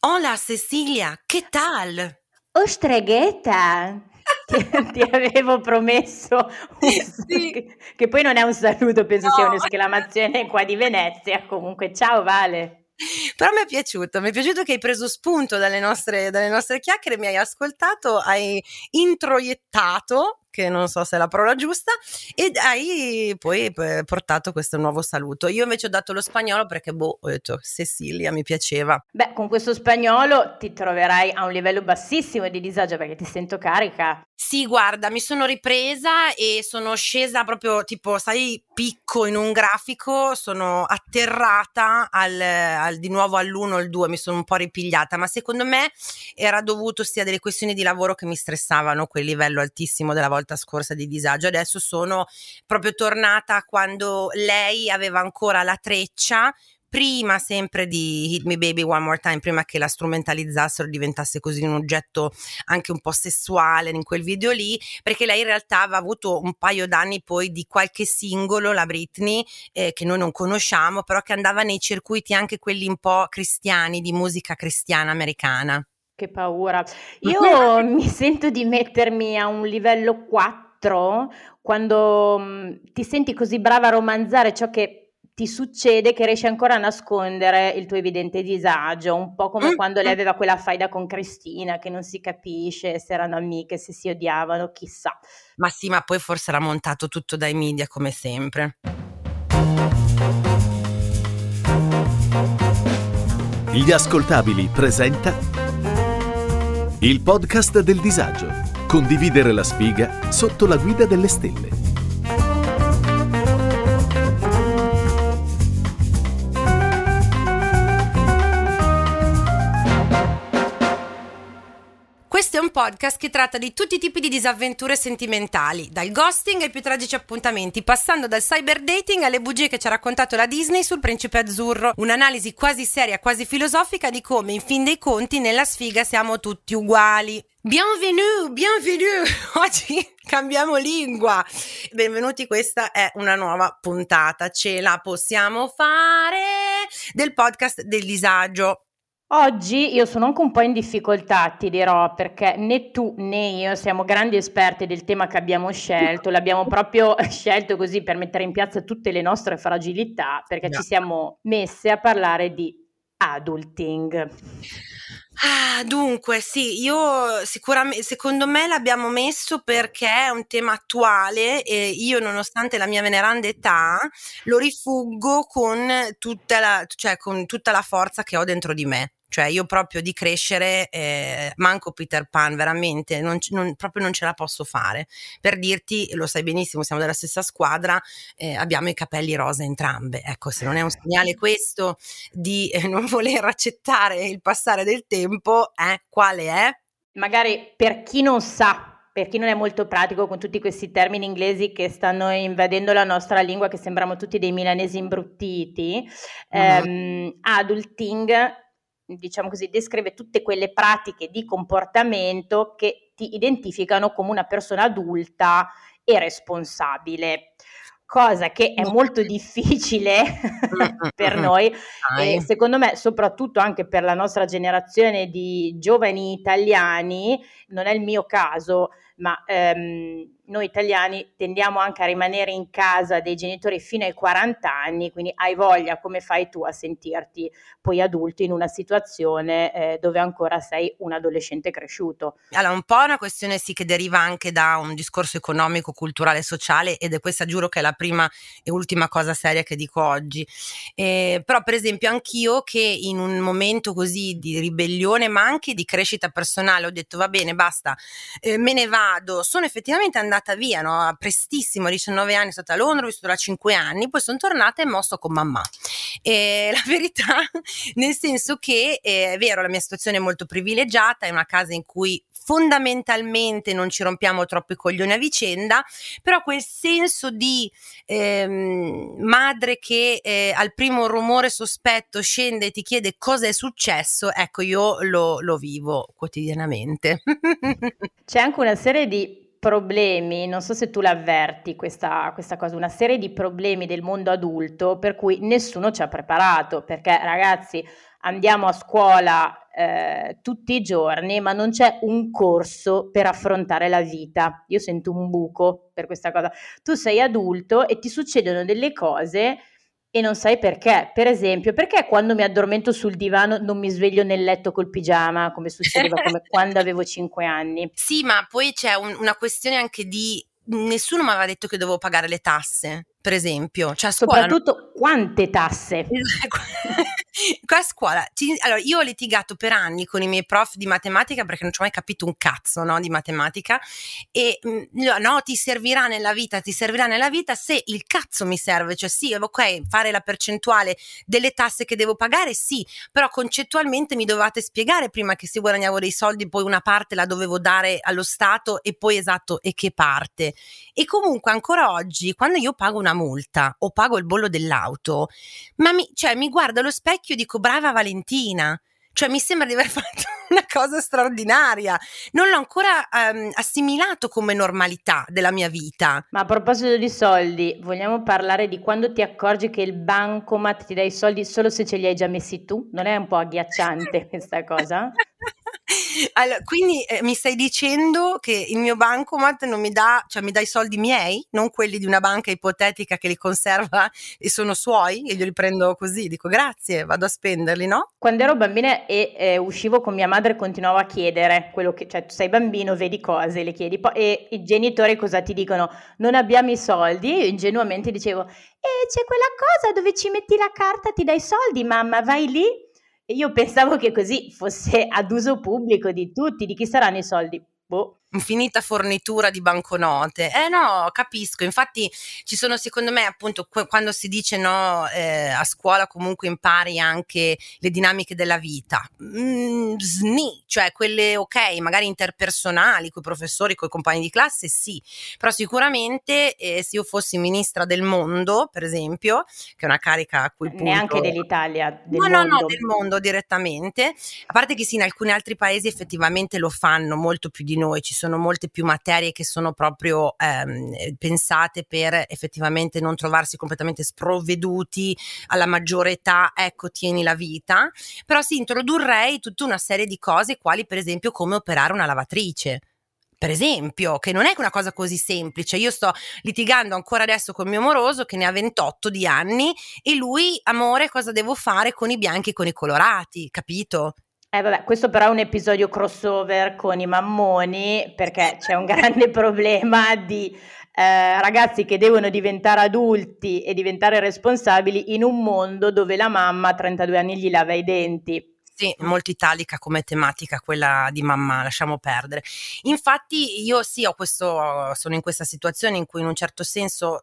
Hola Cecilia, che tal? Streghetta, ti, ti avevo promesso un Sì. che, che poi non è un saluto, penso sia No. un'esclamazione qua di Venezia. Comunque, ciao Vale. Però mi è piaciuto, mi è piaciuto che hai preso spunto dalle nostre, dalle nostre chiacchiere, mi hai ascoltato, hai introiettato, che non so se è la parola giusta, ed hai poi eh, portato questo nuovo saluto. Io invece ho dato lo spagnolo perché, boh, ho detto Cecilia, mi piaceva. Beh, con questo spagnolo ti troverai a un livello bassissimo di disagio perché ti sento carica. Sì, guarda, mi sono ripresa e sono scesa proprio tipo, sai, picco in un grafico, sono atterrata al, al- di nuovo all'1 al 2, mi sono un po' ripigliata, ma secondo me era dovuto sia delle questioni di lavoro che mi stressavano quel livello altissimo della volta scorsa di disagio. Adesso sono proprio tornata a quando lei aveva ancora la treccia prima sempre di Hit Me Baby One More Time, prima che la strumentalizzassero, diventasse così un oggetto anche un po' sessuale in quel video lì, perché lei in realtà aveva avuto un paio d'anni poi di qualche singolo, la Britney, eh, che noi non conosciamo, però che andava nei circuiti anche quelli un po' cristiani, di musica cristiana americana. Che paura. Io mi sento di mettermi a un livello 4 quando mm, ti senti così brava a romanzare ciò che ti succede che riesci ancora a nascondere il tuo evidente disagio, un po' come Mm, quando lei mm. aveva quella faida con Cristina che non si capisce se erano amiche, se si odiavano, chissà. Ma sì, ma poi forse era montato tutto dai media come sempre. Gli ascoltabili presenta il podcast del disagio. Condividere la sfiga sotto la guida delle stelle. Podcast che tratta di tutti i tipi di disavventure sentimentali, dal ghosting ai più tragici appuntamenti, passando dal cyber dating alle bugie che ci ha raccontato la Disney sul principe azzurro. Un'analisi quasi seria, quasi filosofica di come, in fin dei conti, nella sfiga siamo tutti uguali. Bienvenue, bienvenue! Oggi cambiamo lingua. Benvenuti, questa è una nuova puntata. Ce la possiamo fare del podcast del disagio. Oggi io sono anche un po' in difficoltà, ti dirò, perché né tu né io siamo grandi esperti del tema che abbiamo scelto, l'abbiamo proprio scelto così per mettere in piazza tutte le nostre fragilità, perché Già. ci siamo messe a parlare di adulting. Ah, dunque, sì, io sicuramente, secondo me l'abbiamo messo perché è un tema attuale e io, nonostante la mia veneranda età, lo rifuggo con tutta la, cioè, con tutta la forza che ho dentro di me. Cioè, io proprio di crescere, eh, manco Peter Pan, veramente, non, non- proprio non ce la posso fare. Per dirti, lo sai benissimo, siamo della stessa squadra, eh, abbiamo i capelli rosa entrambe. Ecco, se non è un segnale questo di eh, non voler accettare il passare del tempo, eh, quale è? Magari per chi non sa, per chi non è molto pratico con tutti questi termini inglesi che stanno invadendo la nostra lingua, che sembriamo tutti dei milanesi imbruttiti, Mhm. ehm, adulting, diciamo così, descrive tutte quelle pratiche di comportamento che ti identificano come una persona adulta e responsabile. Cosa che è molto difficile per noi e secondo me, soprattutto anche per la nostra generazione di giovani italiani, non è il mio caso, ma ehm, noi italiani tendiamo anche a rimanere in casa dei genitori fino ai 40 anni, quindi hai voglia, come fai tu a sentirti poi adulto in una situazione eh, dove ancora sei un adolescente cresciuto. Allora, un po' è una questione sì che deriva anche da un discorso economico, culturale, sociale ed è questa giuro che è la prima e ultima cosa seria che dico oggi. Eh, però per esempio anch'io che in un momento così di ribellione ma anche di crescita personale ho detto va bene basta, eh, me ne vado, sono effettivamente andata via, no? prestissimo, a 19 anni, sono stata a Londra, ho vissuto da 5 anni, poi sono tornata e mo sto con mamma. E la verità, nel senso che eh, è vero, la mia situazione è molto privilegiata, è una casa in cui fondamentalmente non ci rompiamo troppo i coglioni a vicenda, però quel senso di ehm, madre che eh, al primo rumore sospetto scende e ti chiede cosa è successo, ecco io lo, lo vivo quotidianamente. C'è anche una serie di problemi, non so se tu l'avverti questa, questa cosa, una serie di problemi del mondo adulto per cui nessuno ci ha preparato, perché ragazzi andiamo a scuola eh, tutti i giorni, ma non c'è un corso per affrontare la vita. Io sento un buco per questa cosa. Tu sei adulto e ti succedono delle cose e non sai perché. Per esempio, perché quando mi addormento sul divano non mi sveglio nel letto col pigiama, come succedeva come quando avevo 5 anni? Sì, ma poi c'è un, una questione anche di nessuno mi aveva detto che dovevo pagare le tasse, per esempio. Cioè, Soprattutto non... quante tasse? Qua a scuola, ci, allora io ho litigato per anni con i miei prof di matematica perché non ci ho mai capito un cazzo no, di matematica e mm, no, ti servirà nella vita, ti servirà nella vita se il cazzo mi serve, cioè sì, ok, fare la percentuale delle tasse che devo pagare, sì, però concettualmente mi dovevate spiegare prima che se guadagnavo dei soldi poi una parte la dovevo dare allo Stato e poi esatto e che parte. E comunque ancora oggi quando io pago una multa o pago il bollo dell'auto, ma mi, cioè, mi guardo allo specchio vecchio dico brava Valentina. Cioè mi sembra di aver fatto una cosa straordinaria. Non l'ho ancora um, assimilato come normalità della mia vita. Ma a proposito di soldi, vogliamo parlare di quando ti accorgi che il bancomat ti dà i soldi solo se ce li hai già messi tu? Non è un po' agghiacciante questa cosa? Allora, quindi eh, mi stai dicendo che il mio bancomat non mi dà, cioè mi dà i soldi miei, non quelli di una banca ipotetica che li conserva e sono suoi e io li prendo così, dico grazie, vado a spenderli, no? Quando ero bambina e eh, uscivo con mia madre continuavo a chiedere quello che, cioè tu sei bambino, vedi cose, le chiedi, poi, e i genitori cosa ti dicono? Non abbiamo i soldi, io ingenuamente dicevo, e eh, c'è quella cosa dove ci metti la carta, ti dai i soldi, mamma, vai lì io pensavo che così fosse ad uso pubblico di tutti, di chi saranno i soldi? Boh infinita fornitura di banconote. Eh no, capisco. Infatti ci sono secondo me appunto quando si dice no eh, a scuola comunque impari anche le dinamiche della vita. Mm, sni, cioè quelle ok, magari interpersonali con i professori, con i compagni di classe, sì. Però sicuramente eh, se io fossi ministra del mondo, per esempio, che è una carica a cui punto... neanche dell'Italia, del no, mondo. no, no, del mondo direttamente. A parte che sì, in alcuni altri paesi effettivamente lo fanno molto più di noi, ci sono molte più materie che sono proprio ehm, pensate per effettivamente non trovarsi completamente sprovveduti alla maggiore età, ecco tieni la vita, però sì introdurrei tutta una serie di cose quali per esempio come operare una lavatrice per esempio, che non è una cosa così semplice. Io sto litigando ancora adesso con mio moroso che ne ha 28 di anni e lui, amore, cosa devo fare con i bianchi e con i colorati, capito? Eh vabbè, questo però è un episodio crossover con i mammoni perché c'è un grande problema di eh, ragazzi che devono diventare adulti e diventare responsabili in un mondo dove la mamma a 32 anni gli lava i denti. Sì, molto italica come tematica quella di mamma, lasciamo perdere. Infatti io sì, questo, sono in questa situazione in cui in un certo senso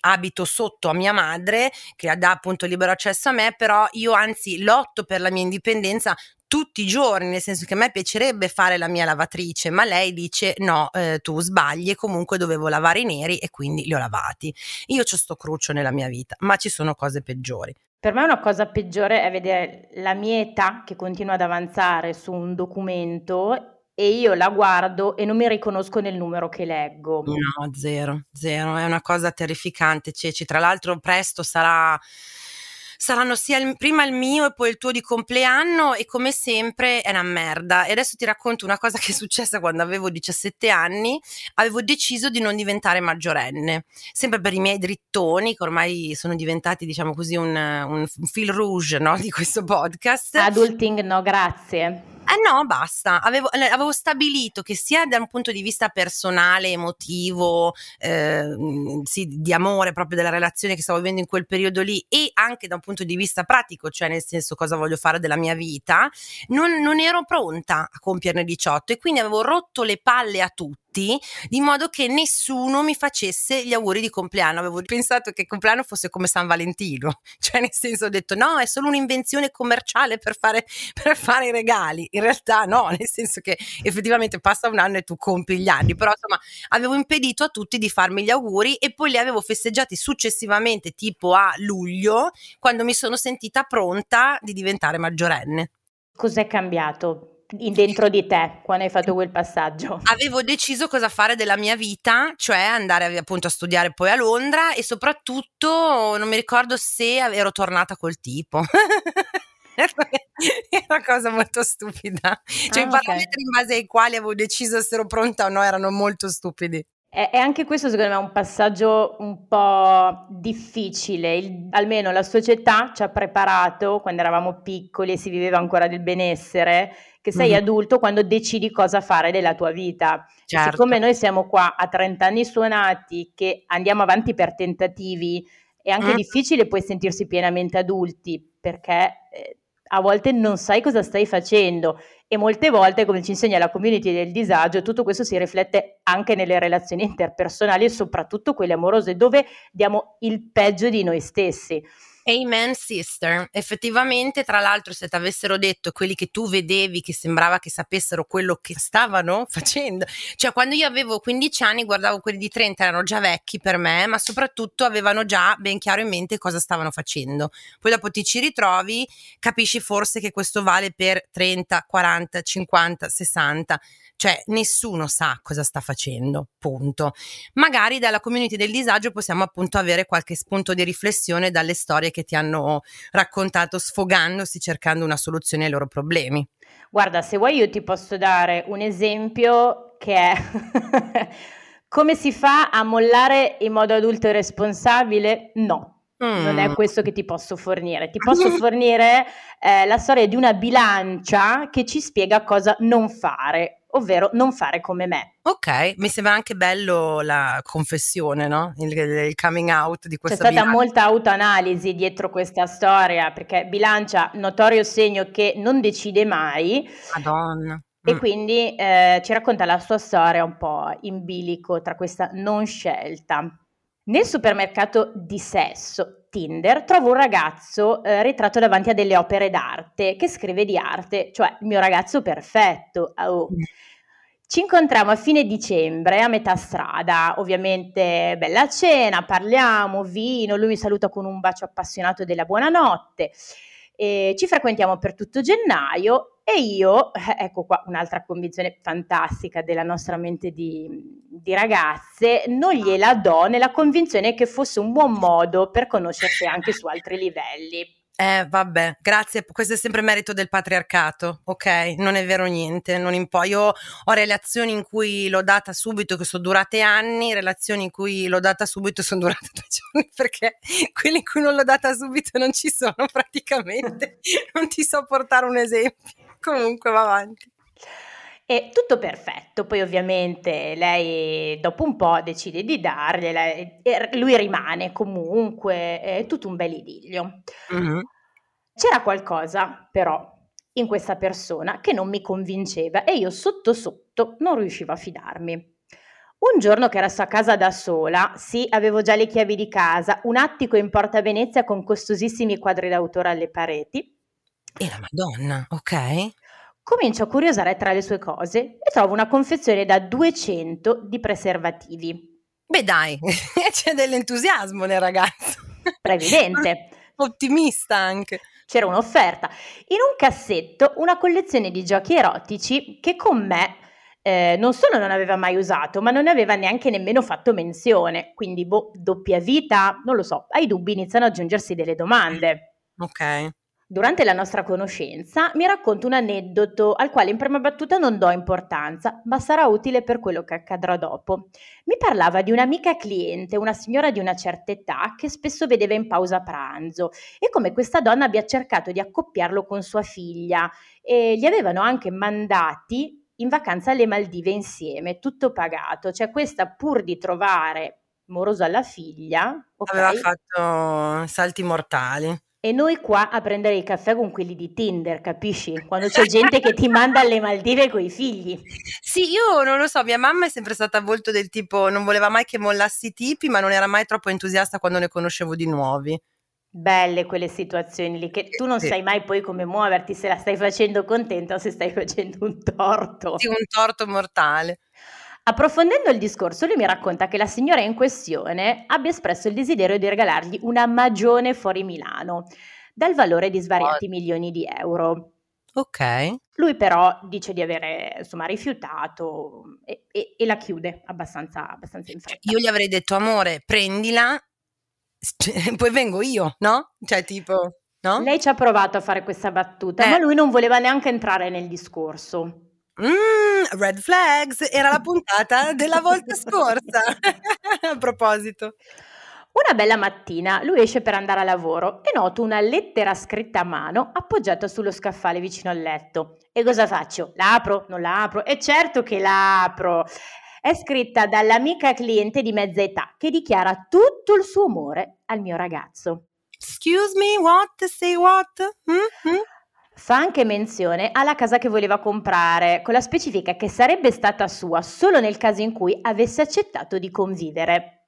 abito sotto a mia madre che dà appunto libero accesso a me, però io anzi lotto per la mia indipendenza tutti i giorni, nel senso che a me piacerebbe fare la mia lavatrice, ma lei dice no, eh, tu sbagli e comunque dovevo lavare i neri e quindi li ho lavati. Io ho sto cruccio nella mia vita, ma ci sono cose peggiori. Per me una cosa peggiore è vedere la mia età che continua ad avanzare su un documento e io la guardo e non mi riconosco nel numero che leggo. No, zero, zero, è una cosa terrificante, Ceci. Tra l'altro presto sarà saranno sia il, prima il mio e poi il tuo di compleanno e come sempre è una merda. E adesso ti racconto una cosa che è successa quando avevo 17 anni, avevo deciso di non diventare maggiorenne, sempre per i miei drittoni che ormai sono diventati diciamo così un, un fil rouge no, di questo podcast. Adulting no grazie. Eh no, basta. Avevo, avevo, stabilito che sia da un punto di vista personale, emotivo, eh, sì, di amore proprio della relazione che stavo vivendo in quel periodo lì e anche da un punto di vista pratico, cioè nel senso cosa voglio fare della mia vita, non, non ero pronta a compierne 18 e quindi avevo rotto le palle a tutti tutti, di modo che nessuno mi facesse gli auguri di compleanno. Avevo pensato che il compleanno fosse come San Valentino, cioè nel senso ho detto no, è solo un'invenzione commerciale per fare, per fare i regali. In realtà no, nel senso che effettivamente passa un anno e tu compi gli anni, però insomma avevo impedito a tutti di farmi gli auguri e poi li avevo festeggiati successivamente, tipo a luglio, quando mi sono sentita pronta di diventare maggiorenne. Cos'è cambiato? Dentro di te quando hai fatto quel passaggio? Avevo deciso cosa fare della mia vita, cioè andare appunto a studiare poi a Londra e soprattutto non mi ricordo se ero tornata col tipo. è una cosa molto stupida. Cioè, ah, i parametri okay. in base ai quali avevo deciso se ero pronta o no erano molto stupidi. E anche questo secondo me è un passaggio un po' difficile, Il, almeno la società ci ha preparato quando eravamo piccoli e si viveva ancora del benessere, che sei mm-hmm. adulto quando decidi cosa fare della tua vita. Certo. Siccome noi siamo qua a 30 anni suonati, che andiamo avanti per tentativi, è anche mm. difficile poi sentirsi pienamente adulti perché eh, a volte non sai cosa stai facendo e molte volte, come ci insegna la community del disagio, tutto questo si riflette anche nelle relazioni interpersonali e soprattutto quelle amorose, dove diamo il peggio di noi stessi. Amen sister, effettivamente tra l'altro se ti avessero detto quelli che tu vedevi che sembrava che sapessero quello che stavano facendo, cioè quando io avevo 15 anni guardavo quelli di 30 erano già vecchi per me, ma soprattutto avevano già ben chiaro in mente cosa stavano facendo. Poi dopo ti ci ritrovi, capisci forse che questo vale per 30, 40, 50, 60 cioè nessuno sa cosa sta facendo, punto. Magari dalla community del disagio possiamo appunto avere qualche spunto di riflessione dalle storie che ti hanno raccontato sfogandosi cercando una soluzione ai loro problemi. Guarda, se vuoi io ti posso dare un esempio che è come si fa a mollare in modo adulto e responsabile? No. Mm. Non è mm. questo che ti posso fornire. Ti posso fornire eh, la storia di una bilancia che ci spiega cosa non fare ovvero non fare come me. Ok, mi sembra anche bello la confessione, no? Il, il coming out di questa C'è stata bilancia. molta autoanalisi dietro questa storia, perché bilancia, notorio segno che non decide mai. Madonna. E mm. quindi eh, ci racconta la sua storia un po' in bilico tra questa non scelta. Nel supermercato di sesso Tinder trovo un ragazzo eh, ritratto davanti a delle opere d'arte che scrive di arte, cioè il mio ragazzo perfetto. Oh. Ci incontriamo a fine dicembre a metà strada, ovviamente bella cena, parliamo, vino, lui mi saluta con un bacio appassionato della buonanotte. E ci frequentiamo per tutto gennaio e io, eh, ecco qua un'altra convinzione fantastica della nostra mente di, di, ragazze, non gliela do nella convinzione che fosse un buon modo per conoscersi anche su altri livelli. Eh, vabbè, grazie. Questo è sempre merito del patriarcato, ok? Non è vero niente. Non impo- Io ho relazioni in cui l'ho data subito che sono durate anni, relazioni in cui l'ho data subito sono durate due giorni, perché quelle in cui non l'ho data subito non ci sono praticamente. non ti so portare un esempio. Comunque, va avanti. E tutto perfetto, poi ovviamente lei dopo un po' decide di dargliela e lui rimane comunque, è tutto un bel idillio. Mm-hmm. C'era qualcosa però in questa persona che non mi convinceva e io sotto sotto non riuscivo a fidarmi. Un giorno che era a casa da sola, sì, avevo già le chiavi di casa, un attico in Porta Venezia con costosissimi quadri d'autore alle pareti. E la Madonna, ok. Comincio a curiosare tra le sue cose e trovo una confezione da 200 di preservativi. Beh dai, c'è dell'entusiasmo nel ragazzo. Previdente. Ottimista anche. C'era un'offerta. In un cassetto una collezione di giochi erotici che con me eh, non solo non aveva mai usato, ma non ne aveva neanche nemmeno fatto menzione. Quindi, boh, doppia vita, non lo so, ai dubbi iniziano ad aggiungersi delle domande. Ok. Durante la nostra conoscenza mi racconta un aneddoto al quale in prima battuta non do importanza, ma sarà utile per quello che accadrà dopo. Mi parlava di un'amica cliente, una signora di una certa età, che spesso vedeva in pausa pranzo e come questa donna abbia cercato di accoppiarlo con sua figlia e gli avevano anche mandati in vacanza alle Maldive insieme, tutto pagato. Cioè questa pur di trovare moroso alla figlia, okay, aveva fatto salti mortali. E noi qua a prendere il caffè con quelli di Tinder, capisci? Quando c'è gente che ti manda alle Maldive con i figli. Sì, io non lo so, mia mamma è sempre stata molto del tipo, non voleva mai che mollassi i tipi, ma non era mai troppo entusiasta quando ne conoscevo di nuovi. Belle quelle situazioni lì, che tu non sì. sai mai poi come muoverti, se la stai facendo contenta o se stai facendo un torto. Sì, un torto mortale. Approfondendo il discorso, lui mi racconta che la signora in questione abbia espresso il desiderio di regalargli una magione fuori Milano, dal valore di svariati milioni di euro. Ok. Lui però dice di avere insomma rifiutato e, e, e la chiude abbastanza, abbastanza in fretta. Io gli avrei detto amore, prendila, poi vengo io, no? Cioè tipo... no? Lei ci ha provato a fare questa battuta, eh. ma lui non voleva neanche entrare nel discorso. Mm, red flags, era la puntata della volta scorsa. a proposito. Una bella mattina lui esce per andare a lavoro e noto una lettera scritta a mano appoggiata sullo scaffale vicino al letto. E cosa faccio? La apro? Non la apro? E certo che la apro! È scritta dall'amica cliente di mezza età che dichiara tutto il suo amore al mio ragazzo. Excuse me, what? Say what? Mm-hmm. Fa anche menzione alla casa che voleva comprare, con la specifica che sarebbe stata sua solo nel caso in cui avesse accettato di convivere.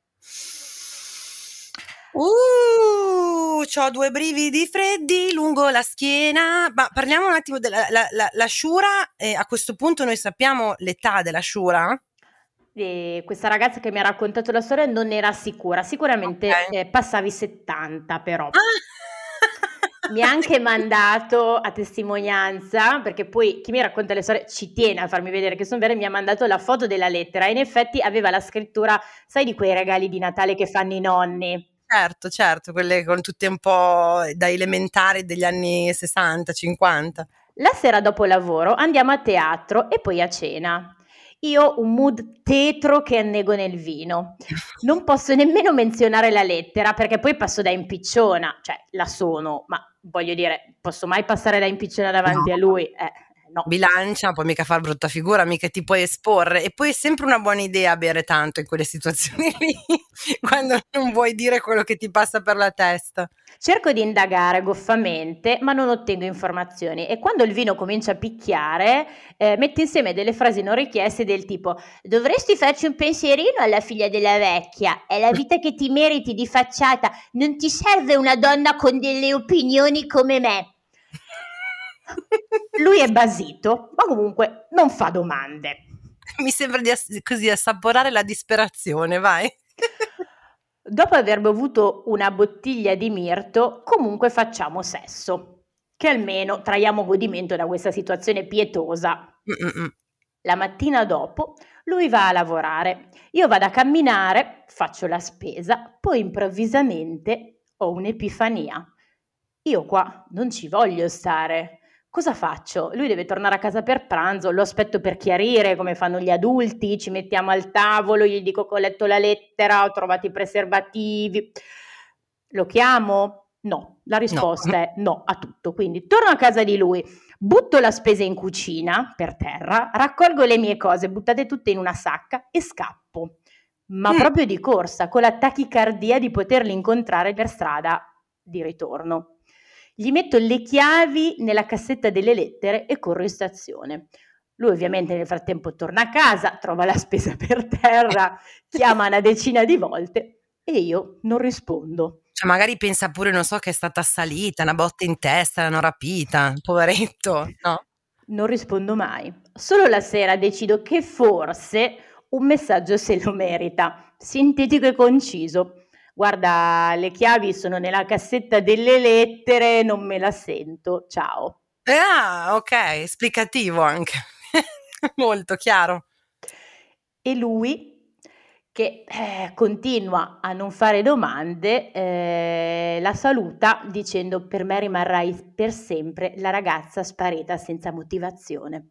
Uh, ho due brividi freddi lungo la schiena. Ma parliamo un attimo della la, la, la Shura. Eh, a questo punto noi sappiamo l'età della Shura? E questa ragazza che mi ha raccontato la storia non era sicura, sicuramente okay. eh, passavi 70 però. Ah. Mi ha anche mandato a testimonianza, perché poi chi mi racconta le storie ci tiene a farmi vedere che sono vere, mi ha mandato la foto della lettera e in effetti aveva la scrittura, sai di quei regali di Natale che fanno i nonni? Certo, certo, quelle con tutte un po' da elementari degli anni 60, 50. La sera dopo lavoro andiamo a teatro e poi a cena. Io ho un mood tetro che annego nel vino. Non posso nemmeno menzionare la lettera perché poi passo da impicciona, cioè la sono, ma voglio dire, posso mai passare da impicciona davanti no. a lui? Eh, no. Bilancia, puoi mica far brutta figura, mica ti puoi esporre. E poi è sempre una buona idea bere tanto in quelle situazioni lì, quando non vuoi dire quello che ti passa per la testa. Cerco di indagare goffamente, ma non ottengo informazioni e quando il vino comincia a picchiare, eh, metto insieme delle frasi non richieste del tipo dovresti farci un pensierino alla figlia della vecchia, è la vita che ti meriti di facciata, non ti serve una donna con delle opinioni come me. Lui è basito, ma comunque non fa domande. Mi sembra di ass- così assaporare la disperazione, vai. Dopo aver bevuto una bottiglia di mirto, comunque facciamo sesso, che almeno traiamo godimento da questa situazione pietosa. Mm-mm. La mattina dopo lui va a lavorare, io vado a camminare, faccio la spesa, poi improvvisamente ho un'epifania. Io qua non ci voglio stare. Cosa faccio? Lui deve tornare a casa per pranzo, lo aspetto per chiarire come fanno gli adulti, ci mettiamo al tavolo, gli dico che ho letto la lettera, ho trovato i preservativi. Lo chiamo? No, la risposta no. è no a tutto. Quindi torno a casa di lui, butto la spesa in cucina per terra, raccolgo le mie cose, buttate tutte in una sacca e scappo. Ma mm. proprio di corsa, con la tachicardia di poterli incontrare per strada di ritorno. Gli metto le chiavi nella cassetta delle lettere e corro in stazione. Lui ovviamente nel frattempo torna a casa, trova la spesa per terra, chiama una decina di volte e io non rispondo. Cioè magari pensa pure, non so, che è stata assalita, una botta in testa, l'hanno rapita, poveretto, no? Non rispondo mai. Solo la sera decido che forse un messaggio se lo merita, sintetico e conciso guarda, le chiavi sono nella cassetta delle lettere, non me la sento, ciao. Ah, ok, esplicativo anche, molto chiaro. E lui che eh, continua a non fare domande, eh, la saluta dicendo per me rimarrai per sempre la ragazza sparita senza motivazione.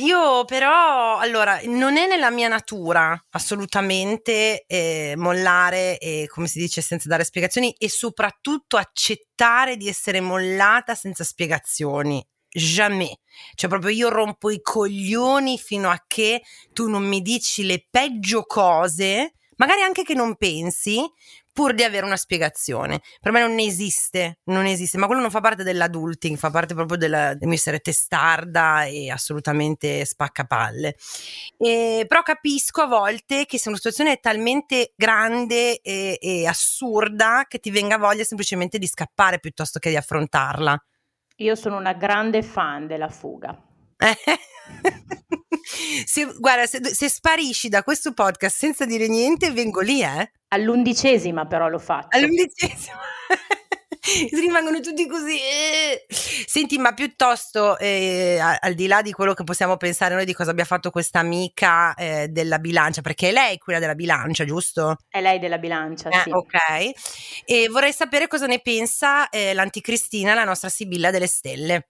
Io però, allora, non è nella mia natura assolutamente eh, mollare e, come si dice, senza dare spiegazioni e soprattutto accettare di essere mollata senza spiegazioni. Jamais. Cioè, proprio io rompo i coglioni fino a che tu non mi dici le peggio cose, magari anche che non pensi, pur di avere una spiegazione. Per me non esiste, non esiste, ma quello non fa parte dell'adulting, fa parte proprio della, del mio essere testarda e assolutamente spaccapalle. E, però capisco a volte che se una situazione è talmente grande e, e assurda che ti venga voglia semplicemente di scappare piuttosto che di affrontarla. Io sono una grande fan della fuga. se, guarda, se, se, sparisci da questo podcast senza dire niente, vengo lì, eh? All'undicesima però lo faccio. All'undicesima. rimangono tutti così. Eh. Senti, ma piuttosto, eh, al di là di quello che possiamo pensare noi di cosa abbia fatto questa amica eh, della bilancia, perché è lei quella della bilancia, giusto? È lei della bilancia, eh, sì. Ok. E vorrei sapere cosa ne pensa eh, l'anticristina, la nostra Sibilla delle Stelle.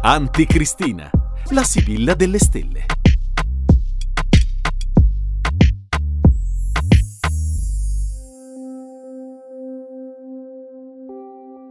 Anticristina, la Sibilla delle Stelle.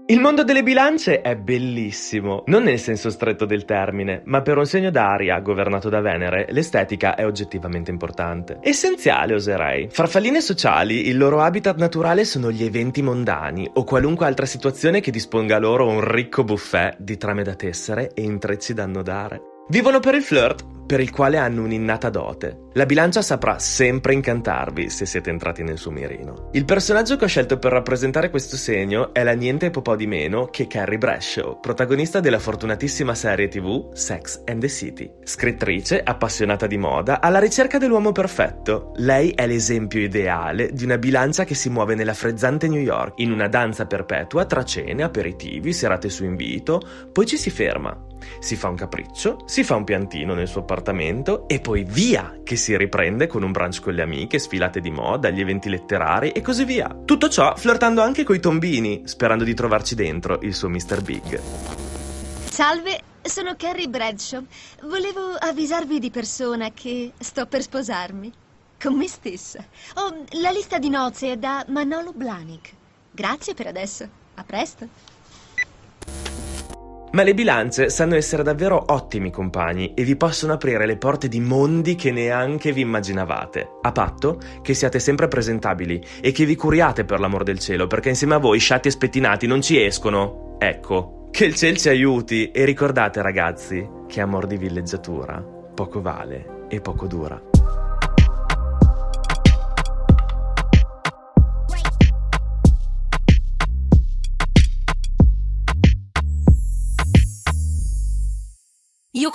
Il mondo delle bilance è bellissimo, non nel senso stretto del termine, ma per un segno d'aria governato da Venere, l'estetica è oggettivamente importante. Essenziale, oserei. Farfalline sociali, il loro habitat naturale sono gli eventi mondani o qualunque altra situazione che disponga loro un ricco buffet di trame da tessere e intrecci da annodare. Vivono per il flirt, per il quale hanno un'innata dote. La bilancia saprà sempre incantarvi se siete entrati nel suo mirino. Il personaggio che ho scelto per rappresentare questo segno è la niente po' di meno che Carrie Bradshaw, protagonista della fortunatissima serie tv Sex and the City. Scrittrice, appassionata di moda, alla ricerca dell'uomo perfetto. Lei è l'esempio ideale di una bilancia che si muove nella frezzante New York, in una danza perpetua tra cene, aperitivi, serate su invito, poi ci si ferma. Si fa un capriccio, si fa un piantino nel suo appartamento e poi via che si riprende con un brunch con le amiche, sfilate di moda, gli eventi letterari e così via. Tutto ciò flirtando anche coi tombini, sperando di trovarci dentro il suo Mr. Big. Salve, sono Carrie Bradshaw. Volevo avvisarvi di persona che sto per sposarmi. Con me stessa. Ho la lista di nozze è da Manolo Blahnik. Grazie per adesso. A presto. Ma le bilance sanno essere davvero ottimi compagni e vi possono aprire le porte di mondi che neanche vi immaginavate, a patto che siate sempre presentabili e che vi curiate per l'amor del cielo, perché insieme a voi sciatti e spettinati non ci escono. Ecco, che il cielo ci aiuti e ricordate ragazzi che amor di villeggiatura poco vale e poco dura.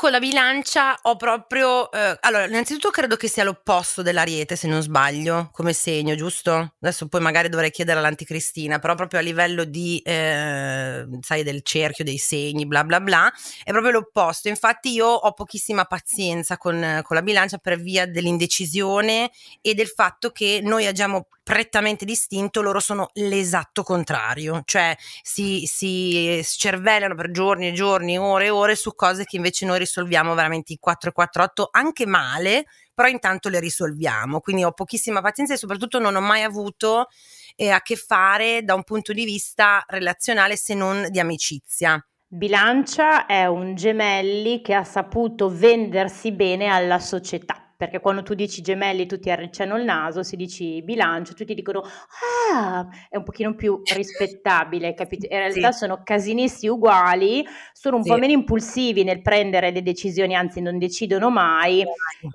Con la bilancia ho proprio. Eh, allora, innanzitutto credo che sia l'opposto dell'ariete, se non sbaglio, come segno, giusto? Adesso poi magari dovrei chiedere all'anticristina, però proprio a livello di, eh, sai, del cerchio, dei segni, bla bla bla, è proprio l'opposto. Infatti, io ho pochissima pazienza con, con la bilancia per via dell'indecisione e del fatto che noi agiamo prettamente distinto, loro sono l'esatto contrario, cioè si, si scervellano per giorni e giorni, ore e ore su cose che invece noi risolviamo veramente in 4 e 4, 8 anche male, però intanto le risolviamo. Quindi ho pochissima pazienza e soprattutto non ho mai avuto eh, a che fare da un punto di vista relazionale se non di amicizia. Bilancia è un gemelli che ha saputo vendersi bene alla società perché quando tu dici gemelli tutti arricciano il naso, se dici bilancio tutti dicono ah, è un pochino più rispettabile, capito? In realtà sì. sono casinisti uguali, sono un sì. po' meno impulsivi nel prendere le decisioni, anzi non decidono mai,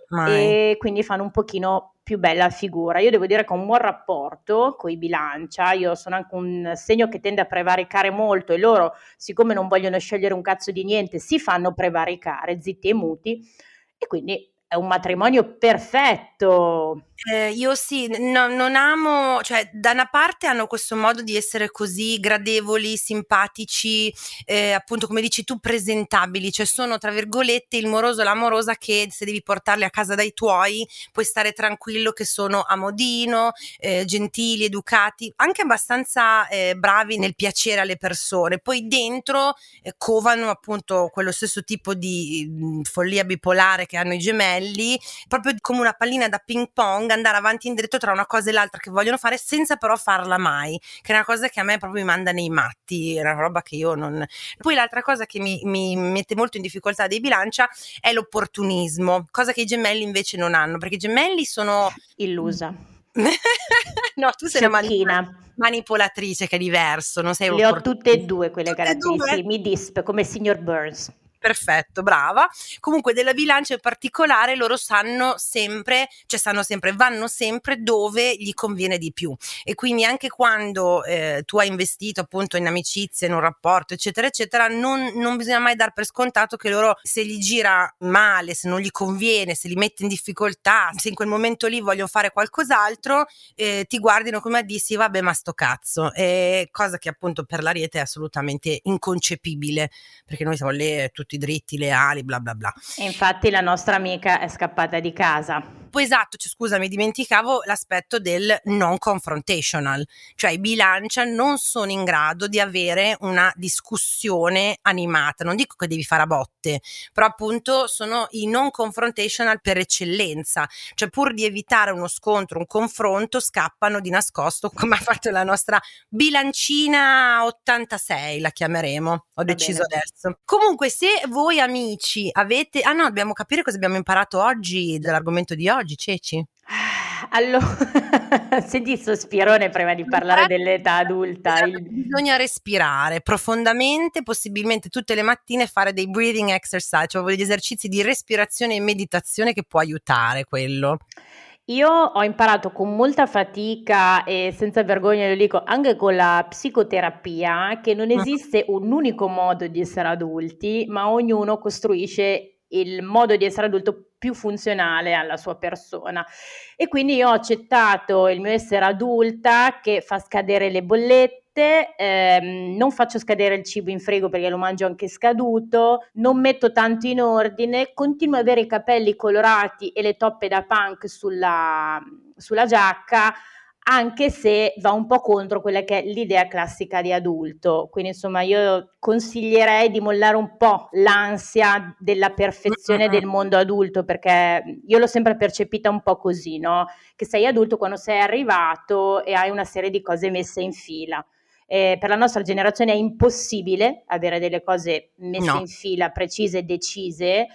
mai. e quindi fanno un pochino più bella figura. Io devo dire che ho un buon rapporto con i bilancia, io sono anche un segno che tende a prevaricare molto e loro, siccome non vogliono scegliere un cazzo di niente, si fanno prevaricare, zitti e muti, e quindi è un matrimonio perfetto. Eh, io sì, no, non amo, cioè da una parte hanno questo modo di essere così gradevoli, simpatici, eh, appunto come dici tu, presentabili, cioè sono tra virgolette il moroso e l'amorosa che se devi portarli a casa dai tuoi puoi stare tranquillo che sono a modino, eh, gentili, educati, anche abbastanza eh, bravi nel piacere alle persone, poi dentro eh, covano appunto quello stesso tipo di mh, mm, follia bipolare che hanno i gemelli, proprio come una pallina da ping pong andare avanti e indietro tra una cosa e l'altra che vogliono fare senza però farla mai, che è una cosa che a me proprio mi manda nei matti, è una roba che io non... Poi l'altra cosa che mi, mi mette molto in difficoltà dei bilancia è l'opportunismo, cosa che i gemelli invece non hanno, perché i gemelli sono... Illusa. no, tu sei una manipolatrice che è diverso, non sei Le ho tutte e due quelle tutte caratteristiche, mi disp come signor Burns. Perfetto, brava. Comunque della bilancia in particolare loro sanno sempre, cioè sanno sempre, vanno sempre dove gli conviene di più. E quindi anche quando eh, tu hai investito appunto in amicizia, in un rapporto, eccetera, eccetera, non, non bisogna mai dar per scontato che loro se gli gira male, se non gli conviene, se li mette in difficoltà, se in quel momento lì vogliono fare qualcos'altro, eh, ti guardino come a dirsi vabbè ma sto cazzo. E cosa che appunto per l'Ariete è assolutamente inconcepibile, perché noi siamo lì tutti dritti, leali, bla bla bla. E infatti la nostra amica è scappata di casa. Poi esatto, cioè, scusa, mi dimenticavo l'aspetto del non confrontational, cioè i bilancia non sono in grado di avere una discussione animata, non dico che devi fare a botte, però appunto sono i non confrontational per eccellenza, cioè pur di evitare uno scontro, un confronto, scappano di nascosto, come ha fatto la nostra bilancina 86, la chiameremo, ho Va deciso bene. adesso. Comunque se voi amici avete, ah no, dobbiamo capire cosa abbiamo imparato oggi dell'argomento di oggi oggi, Ceci? Allora, senti il sospirone prima di parlare eh, dell'età adulta. Esatto, il... Bisogna respirare profondamente, possibilmente tutte le mattine fare dei breathing exercise, cioè degli esercizi di respirazione e meditazione che può aiutare quello. Io ho imparato con molta fatica e senza vergogna lo dico anche con la psicoterapia che non ah. esiste un unico modo di essere adulti, ma ognuno costruisce il modo di essere adulto più funzionale alla sua persona. E quindi io ho accettato il mio essere adulta che fa scadere le bollette, ehm, non faccio scadere il cibo in frigo perché lo mangio anche scaduto, non metto tanto in ordine, continuo ad avere i capelli colorati e le toppe da punk sulla, sulla giacca anche se va un po' contro quella che è l'idea classica di adulto. Quindi insomma io consiglierei di mollare un po' l'ansia della perfezione del mondo adulto, perché io l'ho sempre percepita un po' così, no? Che sei adulto quando sei arrivato e hai una serie di cose messe in fila. Eh, per la nostra generazione è impossibile avere delle cose messe no. in fila, precise e decise,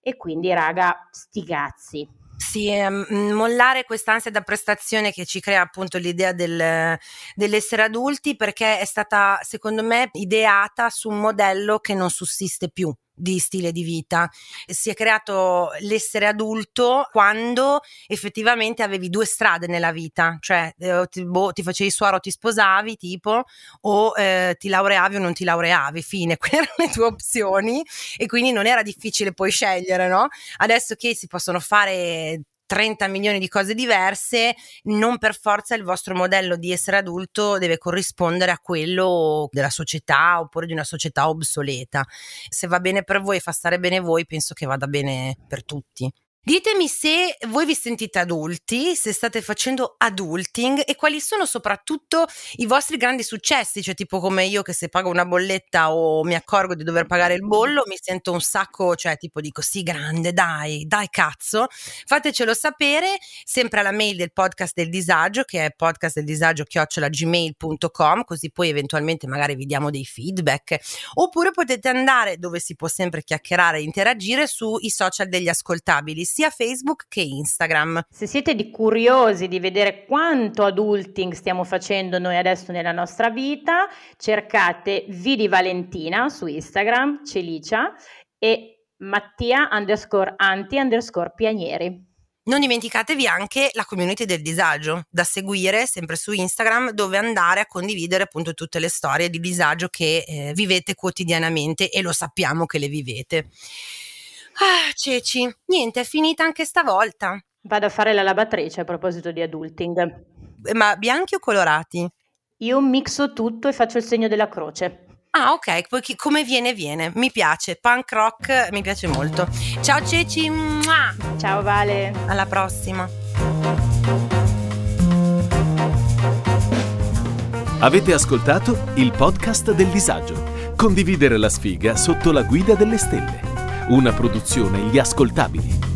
e quindi raga, sti cazzi sì, ehm, mollare quest'ansia da prestazione che ci crea appunto l'idea del, dell'essere adulti perché è stata secondo me ideata su un modello che non sussiste più di stile di vita. Si è creato l'essere adulto quando effettivamente avevi due strade nella vita, cioè eh, ti, boh, ti facevi suoro o ti sposavi tipo o eh, ti laureavi o non ti laureavi, fine, quelle erano le tue opzioni e quindi non era difficile poi scegliere, no? Adesso che si possono fare 30 milioni di cose diverse, non per forza il vostro modello di essere adulto deve corrispondere a quello della società oppure di una società obsoleta. Se va bene per voi e fa stare bene voi, penso che vada bene per tutti. Ditemi se voi vi sentite adulti, se state facendo adulting e quali sono soprattutto i vostri grandi successi, cioè tipo come io che se pago una bolletta o mi accorgo di dover pagare il bollo, mi sento un sacco, cioè tipo dico sì grande, dai, dai cazzo, fatecelo sapere sempre alla mail del podcast del disagio che è podcastdeldisagio chiocciolagmail.com così poi eventualmente magari vi diamo dei feedback. Oppure potete andare dove si può sempre chiacchierare e interagire sui social degli ascoltabili sia Facebook che Instagram. Se siete di curiosi di vedere quanto adulting stiamo facendo noi adesso nella nostra vita, cercate Vidi Valentina su Instagram, Celicia, e Mattia underscore anti underscore pianieri. Non dimenticatevi anche la community del disagio da seguire sempre su Instagram dove andare a condividere appunto tutte le storie di disagio che eh, vivete quotidianamente e lo sappiamo che le vivete. Ah, Ceci, niente, è finita anche stavolta. Vado a fare la lavatrice a proposito di adulting. Eh, ma bianchi o colorati? Io mixo tutto e faccio il segno della croce. Ah, ok, poi chi, come viene, viene. Mi piace. Punk rock mi piace molto. Ciao Ceci. Mua! Ciao Vale. Alla prossima. Avete ascoltato il podcast del disagio. Condividere la sfiga sotto la guida delle stelle una produzione Gli Ascoltabili.